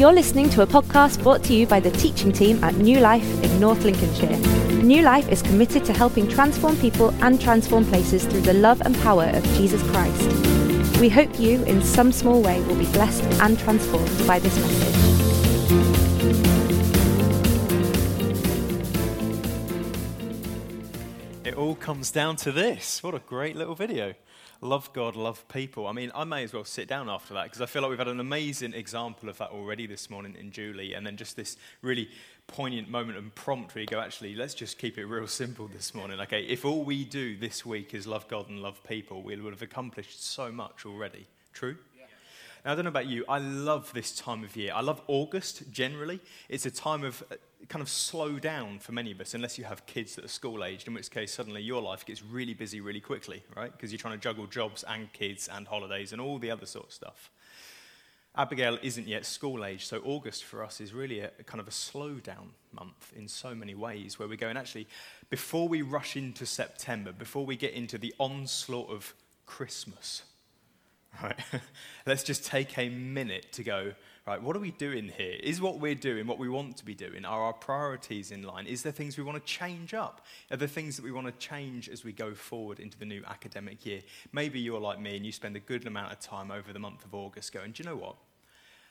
You're listening to a podcast brought to you by the teaching team at New Life in North Lincolnshire. New Life is committed to helping transform people and transform places through the love and power of Jesus Christ. We hope you, in some small way, will be blessed and transformed by this message. It all comes down to this. What a great little video. Love God, love people. I mean, I may as well sit down after that because I feel like we've had an amazing example of that already this morning in Julie. And then just this really poignant moment and prompt where you go, actually, let's just keep it real simple this morning. Okay, if all we do this week is love God and love people, we will have accomplished so much already. True? Now, I don't know about you, I love this time of year. I love August generally. It's a time of uh, kind of slow down for many of us, unless you have kids that are school aged, in which case suddenly your life gets really busy really quickly, right? Because you're trying to juggle jobs and kids and holidays and all the other sort of stuff. Abigail isn't yet school age, so August for us is really a, a kind of a slow down month in so many ways, where we're going, actually, before we rush into September, before we get into the onslaught of Christmas, right, let's just take a minute to go, right, what are we doing here? Is what we're doing what we want to be doing? Are our priorities in line? Is there things we want to change up? Are there things that we want to change as we go forward into the new academic year? Maybe you're like me and you spend a good amount of time over the month of August going, do you know what?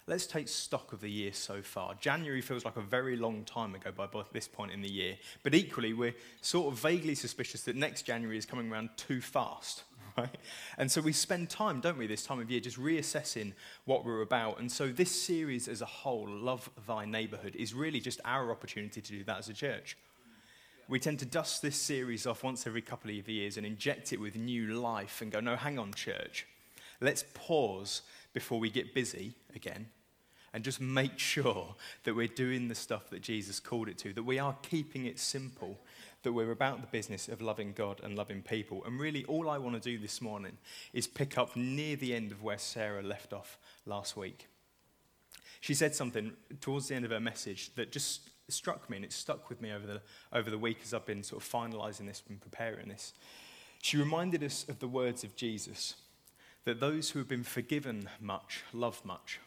Let's take stock of the year so far. January feels like a very long time ago by this point in the year, but equally, we're sort of vaguely suspicious that next January is coming around too fast right? And so we spend time, don't we, this time of year, just reassessing what we're about. And so this series as a whole, Love Thy Neighborhood, is really just our opportunity to do that as a church. We tend to dust this series off once every couple of years and inject it with new life and go, no, hang on, church. Let's pause before we get busy again and just make sure that we're doing the stuff that Jesus called it to, that we are keeping it simple, that we're about the business of loving God and loving people. And really, all I want to do this morning is pick up near the end of where Sarah left off last week. She said something towards the end of her message that just struck me and it stuck with me over the, over the week as I've been sort of finalizing this and preparing this. She reminded us of the words of Jesus that those who have been forgiven much love much.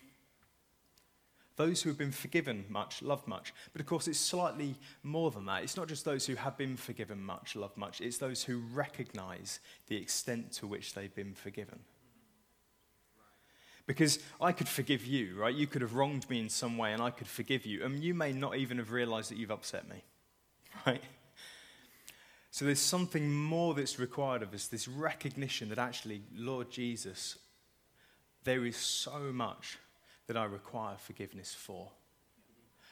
Those who have been forgiven much love much. But of course, it's slightly more than that. It's not just those who have been forgiven much love much, it's those who recognize the extent to which they've been forgiven. Because I could forgive you, right? You could have wronged me in some way and I could forgive you. And you may not even have realized that you've upset me, right? So there's something more that's required of us this recognition that actually, Lord Jesus, there is so much that I require forgiveness for.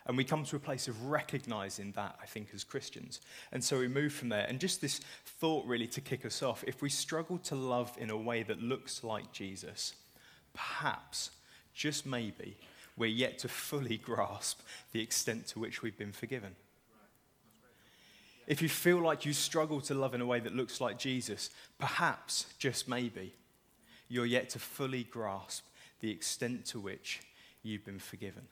And we come to a place of recognizing that, I think, as Christians. And so we move from there. And just this thought, really, to kick us off if we struggle to love in a way that looks like Jesus, perhaps, just maybe, we're yet to fully grasp the extent to which we've been forgiven. If you feel like you struggle to love in a way that looks like Jesus, perhaps, just maybe, you're yet to fully grasp the extent to which you've been forgiven.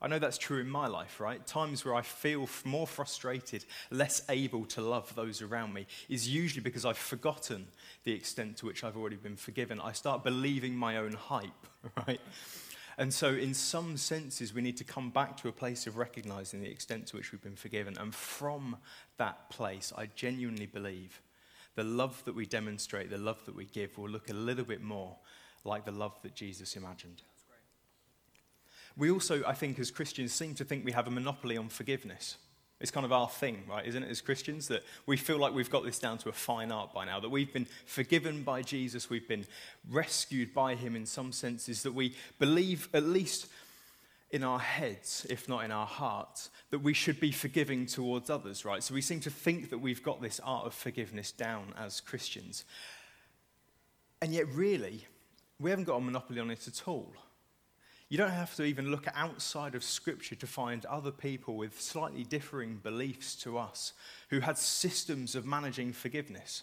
I know that's true in my life, right? Times where I feel more frustrated, less able to love those around me, is usually because I've forgotten the extent to which I've already been forgiven. I start believing my own hype, right? And so, in some senses, we need to come back to a place of recognizing the extent to which we've been forgiven. And from that place, I genuinely believe the love that we demonstrate, the love that we give, will look a little bit more like the love that Jesus imagined. We also, I think, as Christians, seem to think we have a monopoly on forgiveness. It's kind of our thing, right, isn't it, as Christians? That we feel like we've got this down to a fine art by now, that we've been forgiven by Jesus, we've been rescued by him in some senses, that we believe, at least in our heads, if not in our hearts, that we should be forgiving towards others, right? So we seem to think that we've got this art of forgiveness down as Christians. And yet, really, we haven't got a monopoly on it at all. You don't have to even look outside of Scripture to find other people with slightly differing beliefs to us who had systems of managing forgiveness.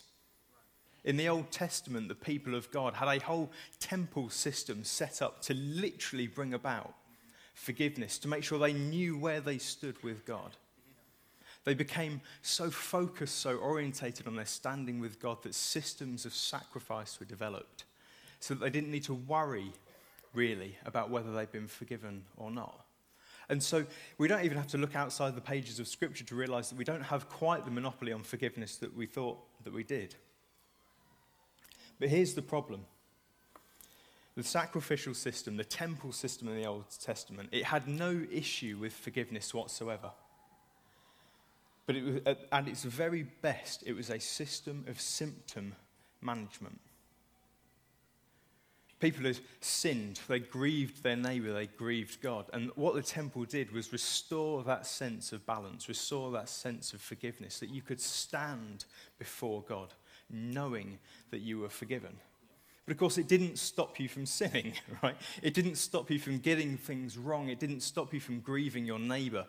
In the Old Testament, the people of God had a whole temple system set up to literally bring about forgiveness, to make sure they knew where they stood with God. They became so focused, so orientated on their standing with God that systems of sacrifice were developed so that they didn't need to worry really, about whether they'd been forgiven or not. And so we don't even have to look outside the pages of Scripture to realize that we don't have quite the monopoly on forgiveness that we thought that we did. But here's the problem the sacrificial system, the temple system in the Old Testament, it had no issue with forgiveness whatsoever. But it was, at its very best, it was a system of symptom management. People had sinned, they grieved their neighbour, they grieved God. And what the temple did was restore that sense of balance, restore that sense of forgiveness, that you could stand before God knowing that you were forgiven. But of course, it didn't stop you from sinning, right? It didn't stop you from getting things wrong. It didn't stop you from grieving your neighbor.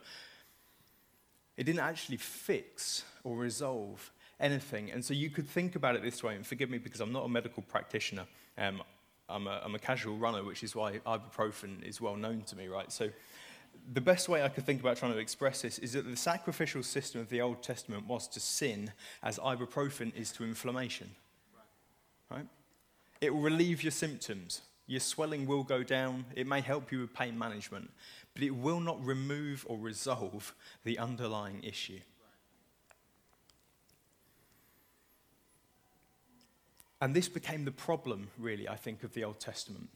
It didn't actually fix or resolve anything. And so you could think about it this way, and forgive me because I'm not a medical practitioner. Um, I'm a, I'm a casual runner, which is why ibuprofen is well known to me, right? So the best way I could think about trying to express this is that the sacrificial system of the Old Testament was to sin as ibuprofen is to inflammation. Right? It will relieve your symptoms. Your swelling will go down. It may help you with pain management, but it will not remove or resolve the underlying issue. And this became the problem, really, I think, of the Old Testament.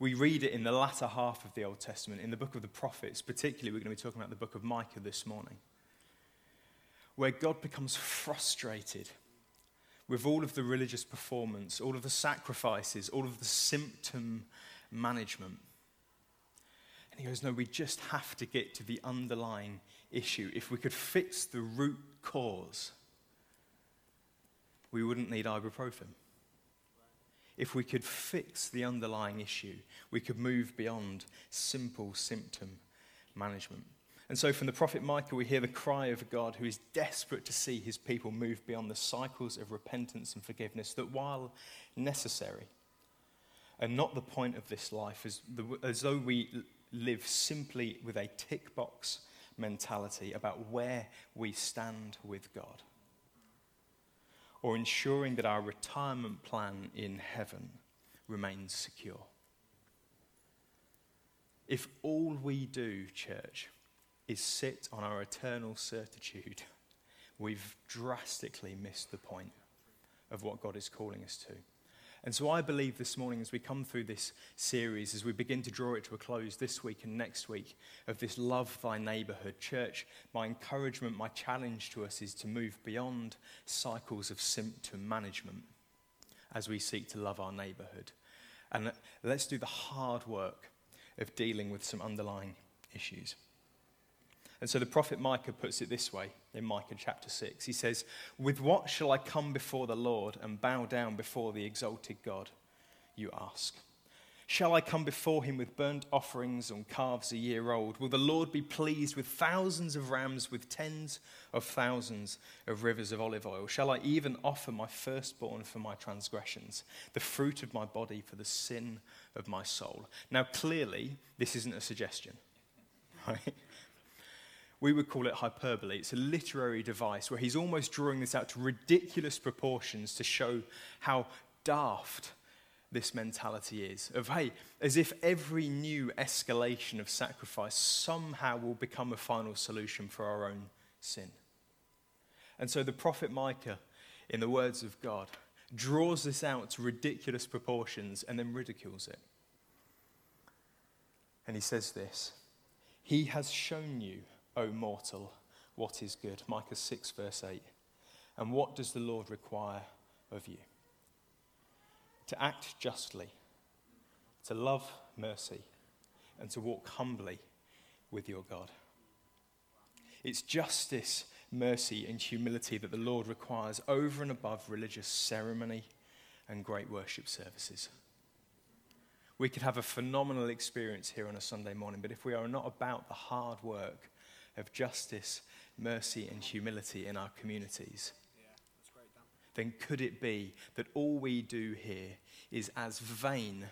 We read it in the latter half of the Old Testament, in the book of the prophets, particularly, we're going to be talking about the book of Micah this morning, where God becomes frustrated with all of the religious performance, all of the sacrifices, all of the symptom management. And he goes, No, we just have to get to the underlying issue. If we could fix the root cause, we wouldn't need ibuprofen. If we could fix the underlying issue, we could move beyond simple symptom management. And so, from the prophet Micah, we hear the cry of a God who is desperate to see his people move beyond the cycles of repentance and forgiveness that, while necessary, are not the point of this life, as, the, as though we live simply with a tick box mentality about where we stand with God or ensuring that our retirement plan in heaven remains secure. If all we do, church, is sit on our eternal certitude, we've drastically missed the point of what God is calling us to. And so I believe this morning, as we come through this series, as we begin to draw it to a close this week and next week, of this love thy neighborhood, church, my encouragement, my challenge to us is to move beyond cycles of symptom management as we seek to love our neighborhood. And let's do the hard work of dealing with some underlying issues. And so the prophet Micah puts it this way in Micah chapter 6. He says, With what shall I come before the Lord and bow down before the exalted God? You ask. Shall I come before him with burnt offerings and calves a year old? Will the Lord be pleased with thousands of rams, with tens of thousands of rivers of olive oil? Shall I even offer my firstborn for my transgressions, the fruit of my body for the sin of my soul? Now, clearly, this isn't a suggestion, right? We would call it hyperbole. It's a literary device where he's almost drawing this out to ridiculous proportions to show how daft this mentality is of, hey, as if every new escalation of sacrifice somehow will become a final solution for our own sin. And so the prophet Micah, in the words of God, draws this out to ridiculous proportions and then ridicules it. And he says this He has shown you O mortal, what is good? Micah 6, verse 8. And what does the Lord require of you? To act justly, to love mercy, and to walk humbly with your God. It's justice, mercy, and humility that the Lord requires over and above religious ceremony and great worship services. We could have a phenomenal experience here on a Sunday morning, but if we are not about the hard work of justice, mercy, and humility in our communities, then could it be that all we do here is as vain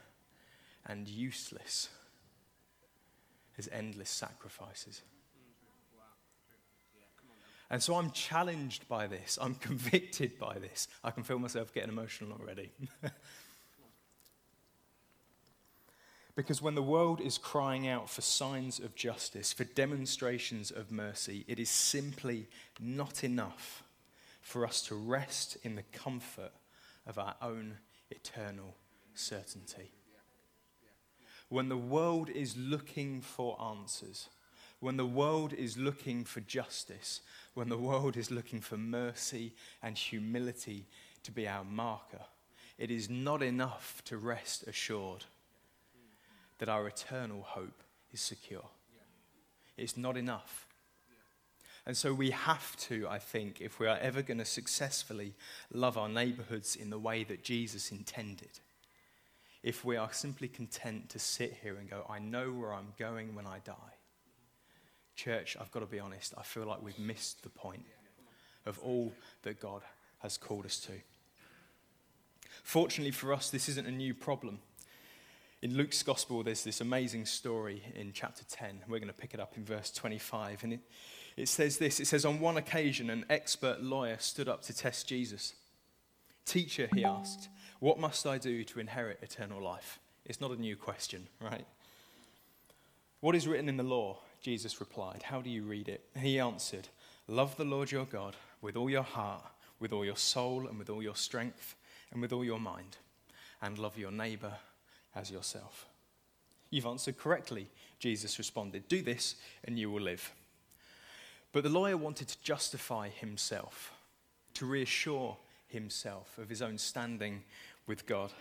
and useless as endless sacrifices? And so I'm challenged by this. I'm convicted by this. I can feel myself getting emotional already. Because when the world is crying out for signs of justice, for demonstrations of mercy, it is simply not enough for us to rest in the comfort of our own eternal certainty. When the world is looking for answers, when the world is looking for justice, when the world is looking for mercy and humility to be our marker, it is not enough to rest assured that our eternal hope is secure. It's not enough. And so we have to, I think, if we are ever going to successfully love our neighborhoods in the way that Jesus intended, if we are simply content to sit here and go, I know where I'm going when I die, church, I've got to be honest, I feel like we've missed the point of all that God has called us to. Fortunately for us, this isn't a new problem. In Luke's gospel, there's this amazing story in chapter 10. We're going to pick it up in verse 25. And it, it says this it says, On one occasion, an expert lawyer stood up to test Jesus. Teacher, he asked, What must I do to inherit eternal life? It's not a new question, right? What is written in the law? Jesus replied. How do you read it? He answered, Love the Lord your God with all your heart, with all your soul, and with all your strength, and with all your mind, and love your neighbor as yourself. You've answered correctly, Jesus responded. Do this and you will live. But the lawyer wanted to justify himself, to reassure himself of his own standing with God.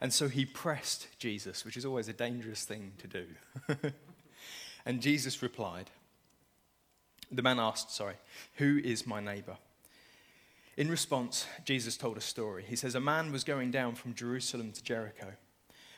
And so he pressed Jesus, which is always a dangerous thing to do. and Jesus replied, the man asked, sorry, who is my neighbor? In response, Jesus told a story. He says, A man was going down from Jerusalem to Jericho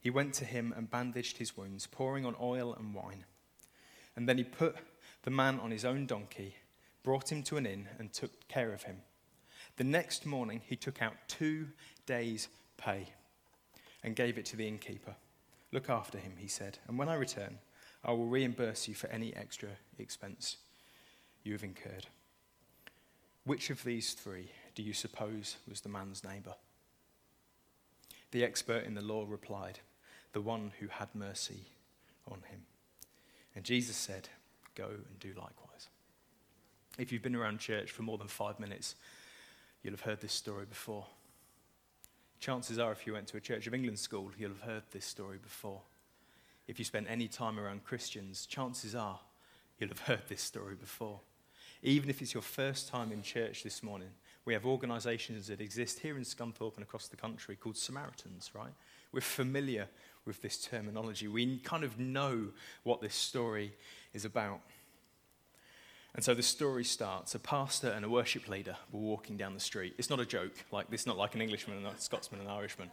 He went to him and bandaged his wounds, pouring on oil and wine. And then he put the man on his own donkey, brought him to an inn, and took care of him. The next morning, he took out two days' pay and gave it to the innkeeper. Look after him, he said, and when I return, I will reimburse you for any extra expense you have incurred. Which of these three do you suppose was the man's neighbor? The expert in the law replied, the one who had mercy on him. And Jesus said, Go and do likewise. If you've been around church for more than five minutes, you'll have heard this story before. Chances are, if you went to a Church of England school, you'll have heard this story before. If you spent any time around Christians, chances are you'll have heard this story before. Even if it's your first time in church this morning, we have organizations that exist here in Scunthorpe and across the country called Samaritans, right? We're familiar with this terminology. We kind of know what this story is about. And so the story starts a pastor and a worship leader were walking down the street. It's not a joke, like this not like an Englishman and a Scotsman and an Irishman.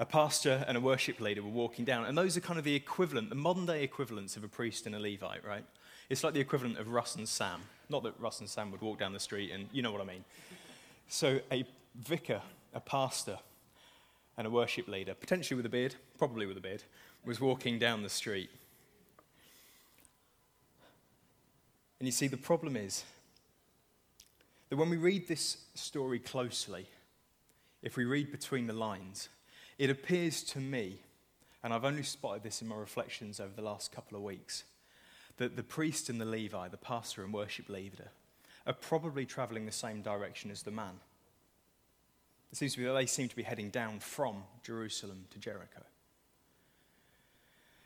A pastor and a worship leader were walking down, and those are kind of the equivalent, the modern day equivalents of a priest and a Levite, right? It's like the equivalent of Russ and Sam. Not that Russ and Sam would walk down the street, and you know what I mean. So a vicar, a pastor, and a worship leader, potentially with a beard, probably with a beard, was walking down the street. And you see, the problem is that when we read this story closely, if we read between the lines, it appears to me, and I've only spotted this in my reflections over the last couple of weeks, that the priest and the Levi, the pastor and worship leader, are probably traveling the same direction as the man. It seems to be that they seem to be heading down from Jerusalem to Jericho.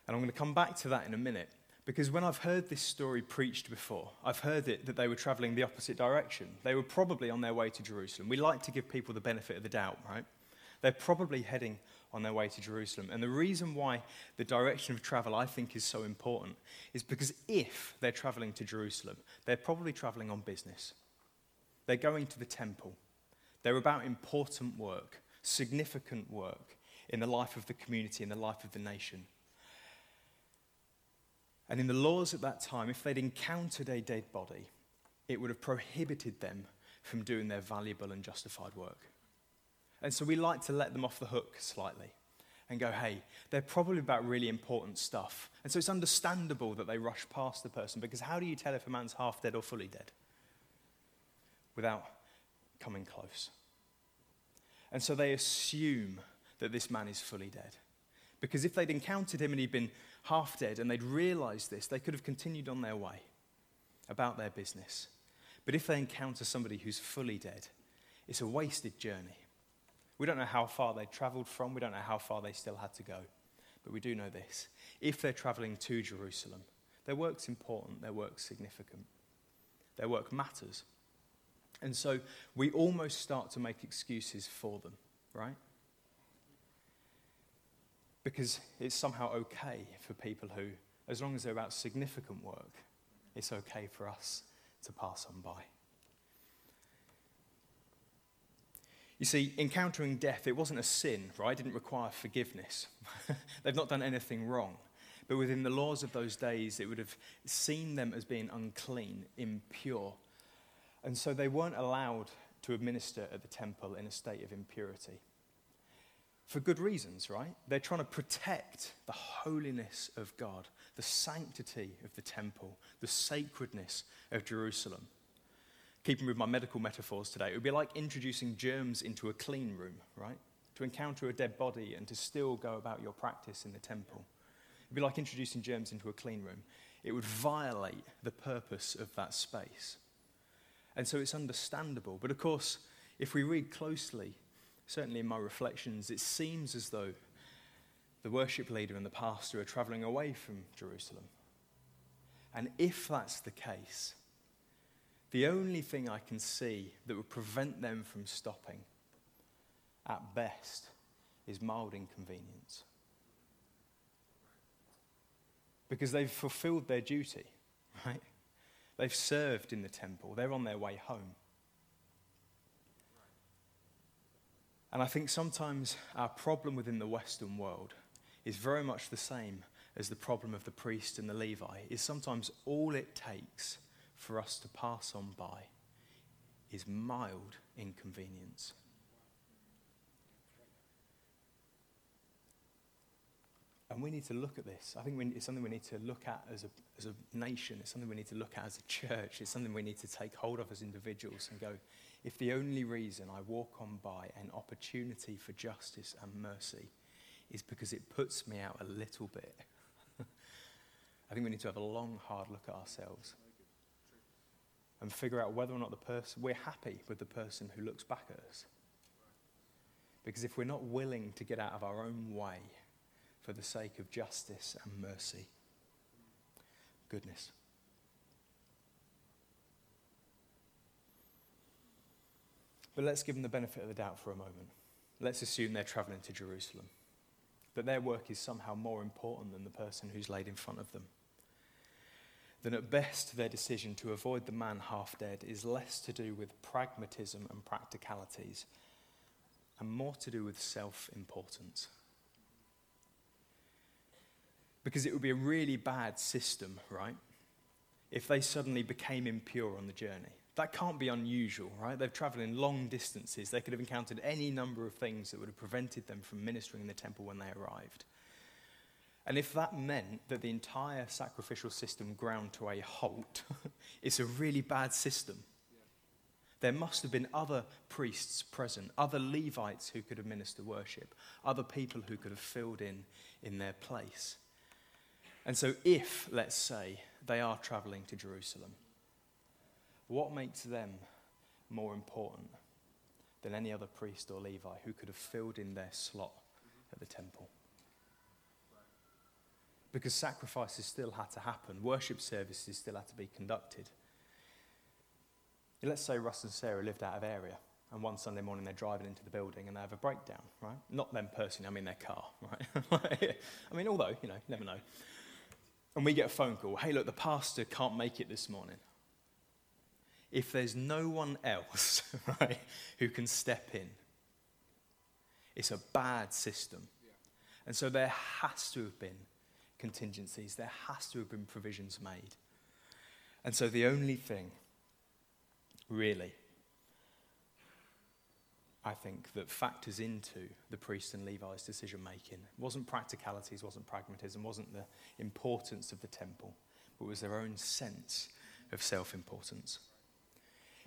And I'm going to come back to that in a minute because when I've heard this story preached before, I've heard it that they were traveling the opposite direction. They were probably on their way to Jerusalem. We like to give people the benefit of the doubt, right? They're probably heading on their way to Jerusalem. And the reason why the direction of travel I think is so important is because if they're traveling to Jerusalem, they're probably traveling on business. They're going to the temple. They're about important work, significant work in the life of the community, in the life of the nation. And in the laws at that time, if they'd encountered a dead body, it would have prohibited them from doing their valuable and justified work. And so we like to let them off the hook slightly and go, hey, they're probably about really important stuff. And so it's understandable that they rush past the person because how do you tell if a man's half dead or fully dead? Without coming close. And so they assume that this man is fully dead. Because if they'd encountered him and he'd been half dead and they'd realized this, they could have continued on their way about their business. But if they encounter somebody who's fully dead, it's a wasted journey. We don't know how far they traveled from, we don't know how far they still had to go. But we do know this. If they're traveling to Jerusalem, their work's important, their work's significant, their work matters. And so we almost start to make excuses for them, right? Because it's somehow okay for people who, as long as they're about significant work, it's okay for us to pass on by. You see, encountering death, it wasn't a sin, right? It didn't require forgiveness. They've not done anything wrong. But within the laws of those days, it would have seen them as being unclean, impure. And so they weren't allowed to administer at the temple in a state of impurity. For good reasons, right? They're trying to protect the holiness of God, the sanctity of the temple, the sacredness of Jerusalem keeping with my medical metaphors today, it would be like introducing germs into a clean room, right? To encounter a dead body and to still go about your practice in the temple. It would be like introducing germs into a clean room. It would violate the purpose of that space. And so it's understandable. But of course, if we read closely, certainly in my reflections, it seems as though the worship leader and the pastor are traveling away from Jerusalem. And if that's the case, the only thing I can see that would prevent them from stopping, at best, is mild inconvenience. Because they've fulfilled their duty, right? They've served in the temple, they're on their way home. And I think sometimes our problem within the Western world is very much the same as the problem of the priest and the Levi, is sometimes all it takes for us to pass on by is mild inconvenience. And we need to look at this. I think we, it's something we need to look at as a, as a nation. It's something we need to look at as a church. It's something we need to take hold of as individuals and go, if the only reason I walk on by an opportunity for justice and mercy is because it puts me out a little bit, I think we need to have a long, hard look at ourselves and figure out whether or not the person we're happy with the person who looks back at us. Because if we're not willing to get out of our own way for the sake of justice and mercy, goodness. But let's give them the benefit of the doubt for a moment. Let's assume they're traveling to Jerusalem, that their work is somehow more important than the person who's laid in front of them then at best their decision to avoid the man half dead is less to do with pragmatism and practicalities and more to do with self importance. Because it would be a really bad system, right? If they suddenly became impure on the journey. That can't be unusual, right? They've traveled in long distances. They could have encountered any number of things that would have prevented them from ministering in the temple when they arrived. And if that meant that the entire sacrificial system ground to a halt, it's a really bad system. There must have been other priests present, other Levites who could administer worship, other people who could have filled in in their place. And so, if, let's say, they are traveling to Jerusalem, what makes them more important than any other priest or Levi who could have filled in their slot at the temple? because sacrifices still had to happen, worship services still had to be conducted. Let's say Russ and Sarah lived out of area, and one Sunday morning they're driving into the building and they have a breakdown, right? Not them personally, I mean their car, right? I mean, although, you know, never know. And we get a phone call hey, look, the pastor can't make it this morning. If there's no one else, right, who can step in, it's a bad system. And so there has to have been contingencies. There has to have been provisions made. And so the only thing, really, I think, that factors into the priest and Levi's decision making It wasn't practicalities, wasn't pragmatism, wasn't the importance of the temple, but was their own sense of self importance.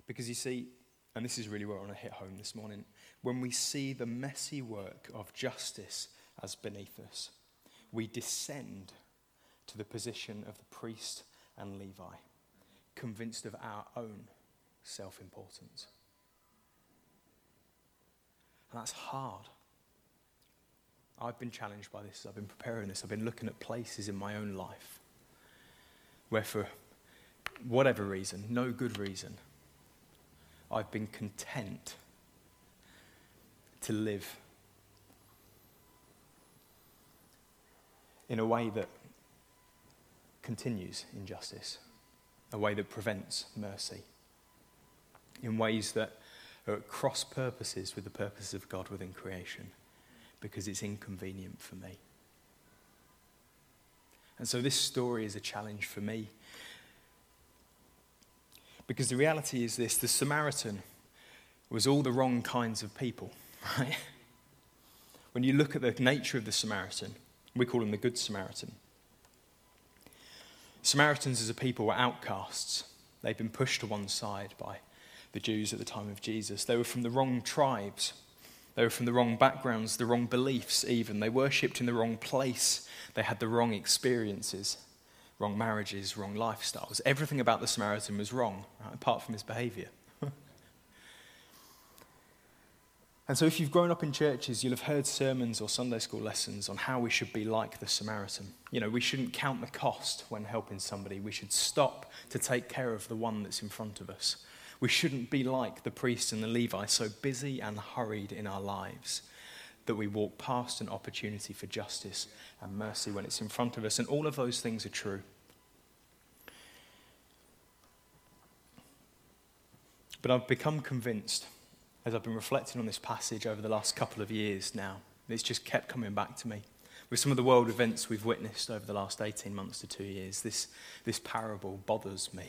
Because you see, and this is really where I want to hit home this morning, when we see the messy work of justice as beneath us, we descend to the position of the priest and Levi, convinced of our own self importance. And that's hard. I've been challenged by this. I've been preparing this. I've been looking at places in my own life where, for whatever reason, no good reason, I've been content to live in a way that continues injustice, a way that prevents mercy, in ways that are at cross purposes with the purpose of God within creation, because it's inconvenient for me. And so this story is a challenge for me. Because the reality is this the Samaritan was all the wrong kinds of people, right? When you look at the nature of the Samaritan, we call him the Good Samaritan. Samaritans as a people were outcasts. They'd been pushed to one side by the Jews at the time of Jesus. They were from the wrong tribes. They were from the wrong backgrounds, the wrong beliefs, even. They worshipped in the wrong place. They had the wrong experiences, wrong marriages, wrong lifestyles. Everything about the Samaritan was wrong, right, apart from his behavior. and so, if you've grown up in churches, you'll have heard sermons or Sunday school lessons on how we should be like the Samaritan. You know, we shouldn't count the cost when helping somebody, we should stop to take care of the one that's in front of us. We shouldn't be like the priests and the Levi, so busy and hurried in our lives that we walk past an opportunity for justice and mercy when it's in front of us. And all of those things are true. But I've become convinced as I've been reflecting on this passage over the last couple of years now. It's just kept coming back to me. With some of the world events we've witnessed over the last 18 months to two years, this, this parable bothers me.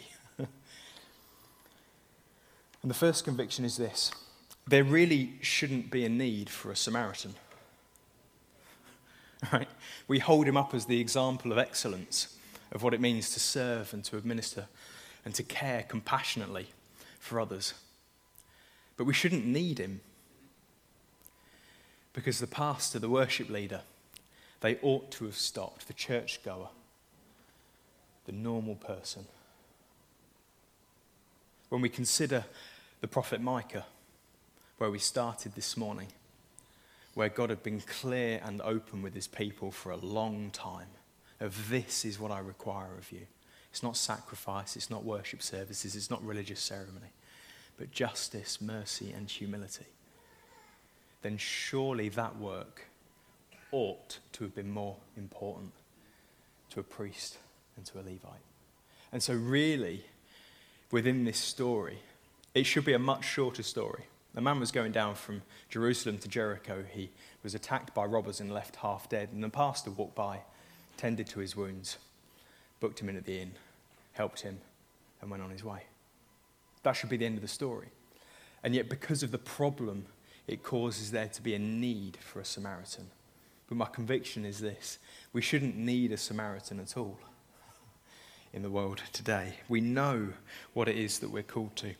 And the first conviction is this there really shouldn't be a need for a Samaritan. Right? We hold him up as the example of excellence, of what it means to serve and to administer and to care compassionately for others. But we shouldn't need him because the pastor, the worship leader, they ought to have stopped the churchgoer, the normal person. When we consider the prophet Micah, where we started this morning, where God had been clear and open with his people for a long time of this is what I require of you. It's not sacrifice, it's not worship services, it's not religious ceremony, but justice, mercy, and humility. Then surely that work ought to have been more important to a priest and to a Levite. And so, really, within this story, it should be a much shorter story. A man was going down from Jerusalem to Jericho. He was attacked by robbers and left half dead. And the pastor walked by, tended to his wounds, booked him in at the inn, helped him, and went on his way. That should be the end of the story. And yet, because of the problem, it causes there to be a need for a Samaritan. But my conviction is this we shouldn't need a Samaritan at all in the world today. We know what it is that we're called to.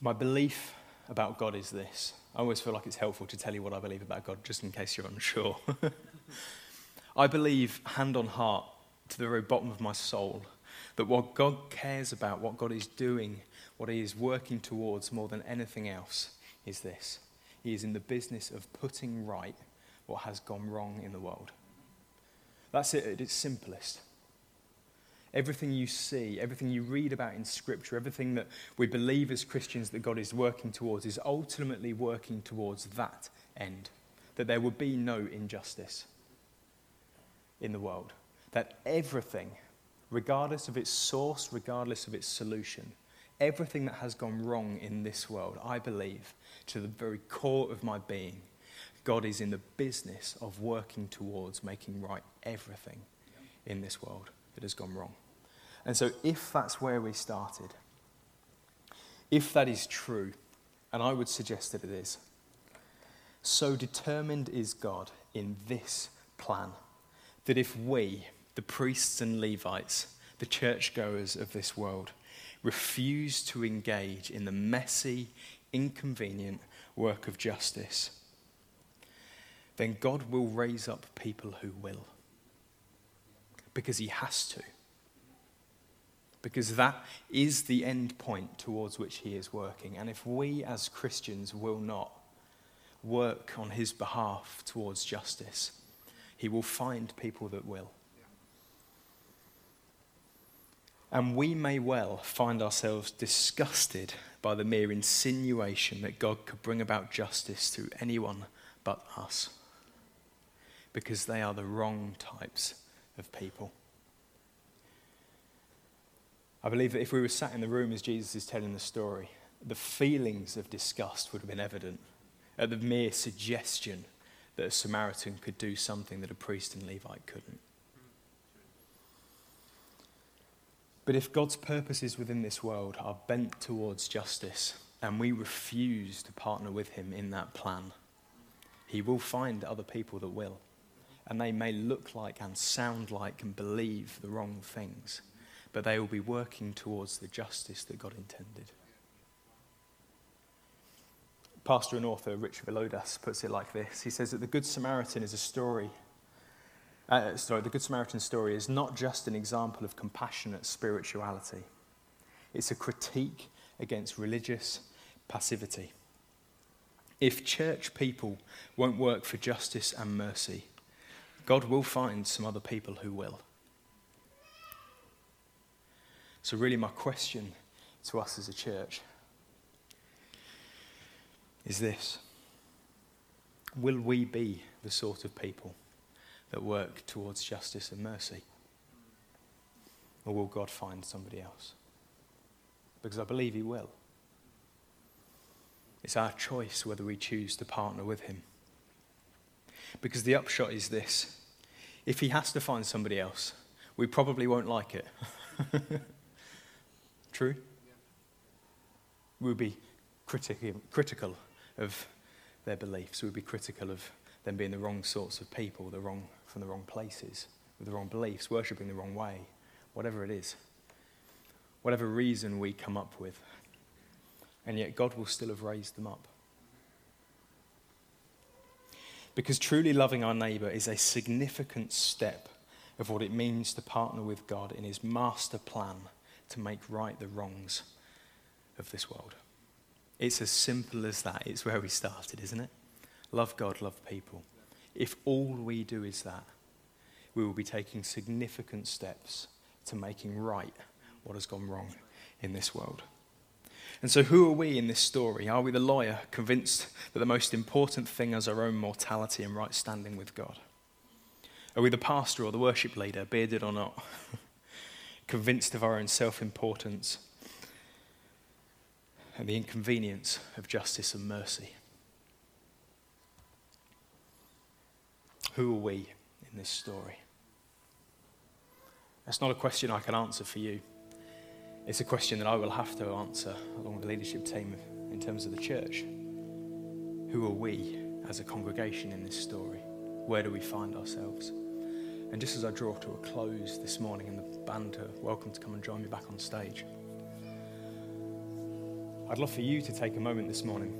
My belief about God is this. I always feel like it's helpful to tell you what I believe about God, just in case you're unsure. I believe, hand on heart, to the very bottom of my soul, that what God cares about, what God is doing, what He is working towards more than anything else, is this He is in the business of putting right what has gone wrong in the world. That's it at its simplest. Everything you see, everything you read about in Scripture, everything that we believe as Christians that God is working towards is ultimately working towards that end. That there will be no injustice in the world. That everything, regardless of its source, regardless of its solution, everything that has gone wrong in this world, I believe, to the very core of my being, God is in the business of working towards making right everything in this world that has gone wrong. And so, if that's where we started, if that is true, and I would suggest that it is, so determined is God in this plan that if we, the priests and Levites, the churchgoers of this world, refuse to engage in the messy, inconvenient work of justice, then God will raise up people who will. Because he has to. Because that is the end point towards which he is working. And if we as Christians will not work on his behalf towards justice, he will find people that will. And we may well find ourselves disgusted by the mere insinuation that God could bring about justice through anyone but us because they are the wrong types of people. I believe that if we were sat in the room as Jesus is telling the story, the feelings of disgust would have been evident at the mere suggestion that a Samaritan could do something that a priest and Levite couldn't. But if God's purposes within this world are bent towards justice and we refuse to partner with Him in that plan, He will find other people that will and they may look like and sound like and believe the wrong things, but they will be working towards the justice that God intended. Pastor and author Richard Villodas puts it like this He says that the Good Samaritan is a story. Uh, sorry, the Good Samaritan story is not just an example of compassionate spirituality, it's a critique against religious passivity. If church people won't work for justice and mercy, God will find some other people who will. So, really, my question to us as a church is this Will we be the sort of people that work towards justice and mercy? Or will God find somebody else? Because I believe He will. It's our choice whether we choose to partner with Him. Because the upshot is this if he has to find somebody else, we probably won't like it. True? We'll be critical, critical of their beliefs. We'll be critical of them being the wrong sorts of people, the wrong, from the wrong places, with the wrong beliefs, worshipping the wrong way, whatever it is. Whatever reason we come up with. And yet God will still have raised them up. Because truly loving our neighbour is a significant step of what it means to partner with God in his master plan to make right the wrongs of this world. It's as simple as that. It's where we started, isn't it? Love God, love people. If all we do is that, we will be taking significant steps to making right what has gone wrong in this world. And so, who are we in this story? Are we the lawyer, convinced that the most important thing is our own mortality and right standing with God? Are we the pastor or the worship leader, bearded or not, convinced of our own self importance and the inconvenience of justice and mercy? Who are we in this story? That's not a question I can answer for you. It's a question that I will have to answer along with the leadership team in terms of the church. Who are we as a congregation in this story? Where do we find ourselves? And just as I draw to a close this morning, and the band are welcome to come and join me back on stage, I'd love for you to take a moment this morning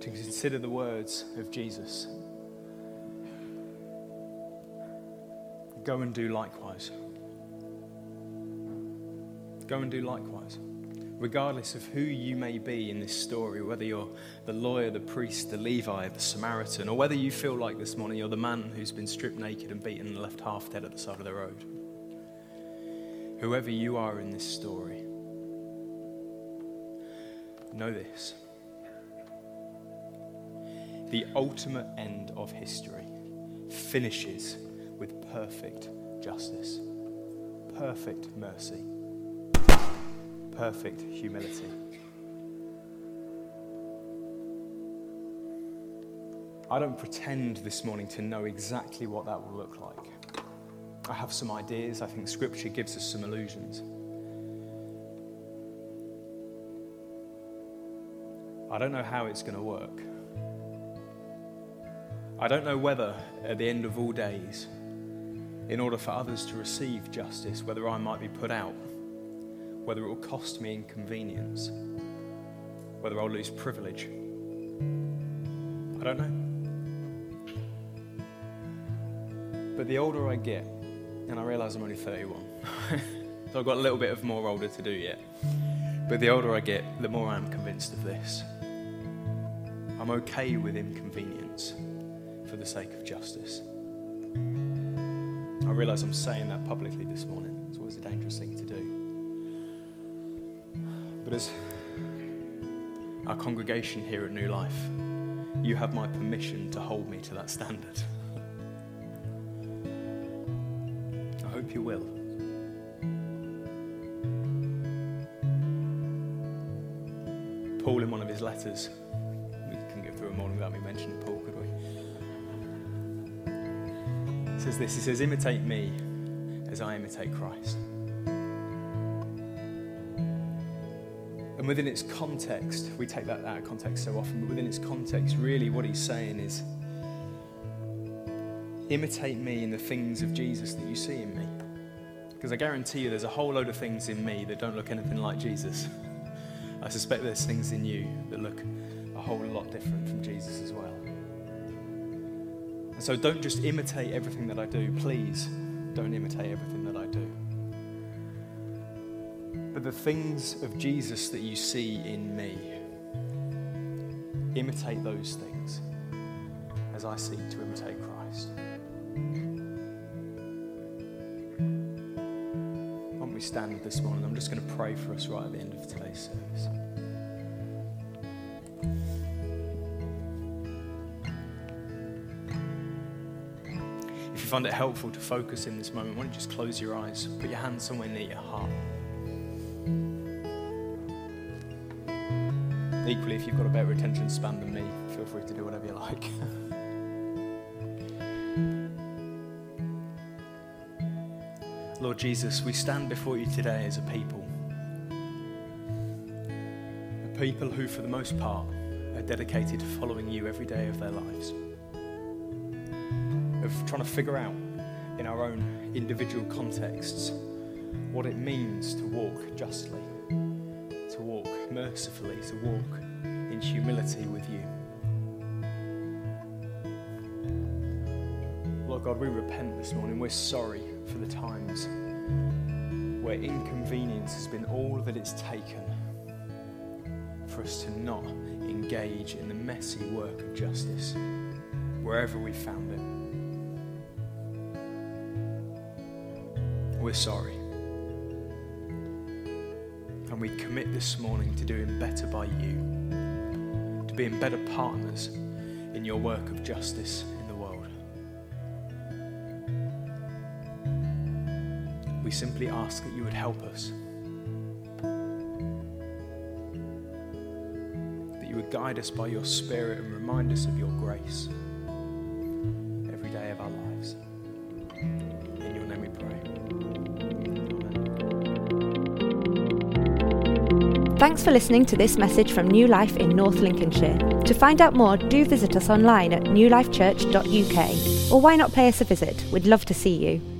to consider the words of Jesus. Go and do likewise. Go and do likewise. Regardless of who you may be in this story, whether you're the lawyer, the priest, the Levi, the Samaritan, or whether you feel like this morning you're the man who's been stripped naked and beaten and left half dead at the side of the road. Whoever you are in this story, know this. The ultimate end of history finishes with perfect justice, perfect mercy perfect humility. I don't pretend this morning to know exactly what that will look like. I have some ideas. I think Scripture gives us some illusions. I don't know how it's going to work. I don't know whether, at the end of all days, in order for others to receive justice, whether I might be put out, whether it will cost me inconvenience, whether I'll lose privilege. I don't know. But the older I get, and I realise I'm only 31, so I've got a little bit of more older to do yet. But the older I get, the more I'm convinced of this. I'm okay with inconvenience for the sake of justice. I realise I'm saying that publicly this morning. It's always a dangerous thing to do. But as our congregation here at New Life, you have my permission to hold me to that standard. I hope you will. Paul, in one of his letters, we couldn't get through a morning without me mentioning Paul, could we? He says this He says, Imitate me as I imitate Christ. And within its context, we take that out of context so often, but within its context, really what he's saying is imitate me in the things of Jesus that you see in me. Because I guarantee you there's a whole load of things in me that don't look anything like Jesus. I suspect there's things in you that look a whole lot different from Jesus as well. And so don't just imitate everything that I do. Please don't imitate everything that the things of Jesus that you see in me, imitate those things as I seek to imitate Christ. Don't we stand this morning? I'm just going to pray for us right at the end of today's service. If you find it helpful to focus in this moment, why don't you just close your eyes, put your hand somewhere near your heart. Equally, if you've got a better attention span than me, feel free to do whatever you like. Lord Jesus, we stand before you today as a people. A people who, for the most part, are dedicated to following you every day of their lives. Of trying to figure out in our own individual contexts what it means to walk justly, mercifully, to walk in humility with you. Lord God, we repent this morning. We're sorry for the times where inconvenience has been all that it's taken for us to not engage in the messy work of justice wherever we found it. We're sorry. And we commit this morning to doing better by you, to being better partners in your work of justice in the world. We simply ask that you would help us, that you would guide us by your Spirit and remind us of your grace Thanks for listening to this message from New Life in North Lincolnshire. To find out more, do visit us online at newlifechurch.uk. Or why not pay us a visit? We'd love to see you.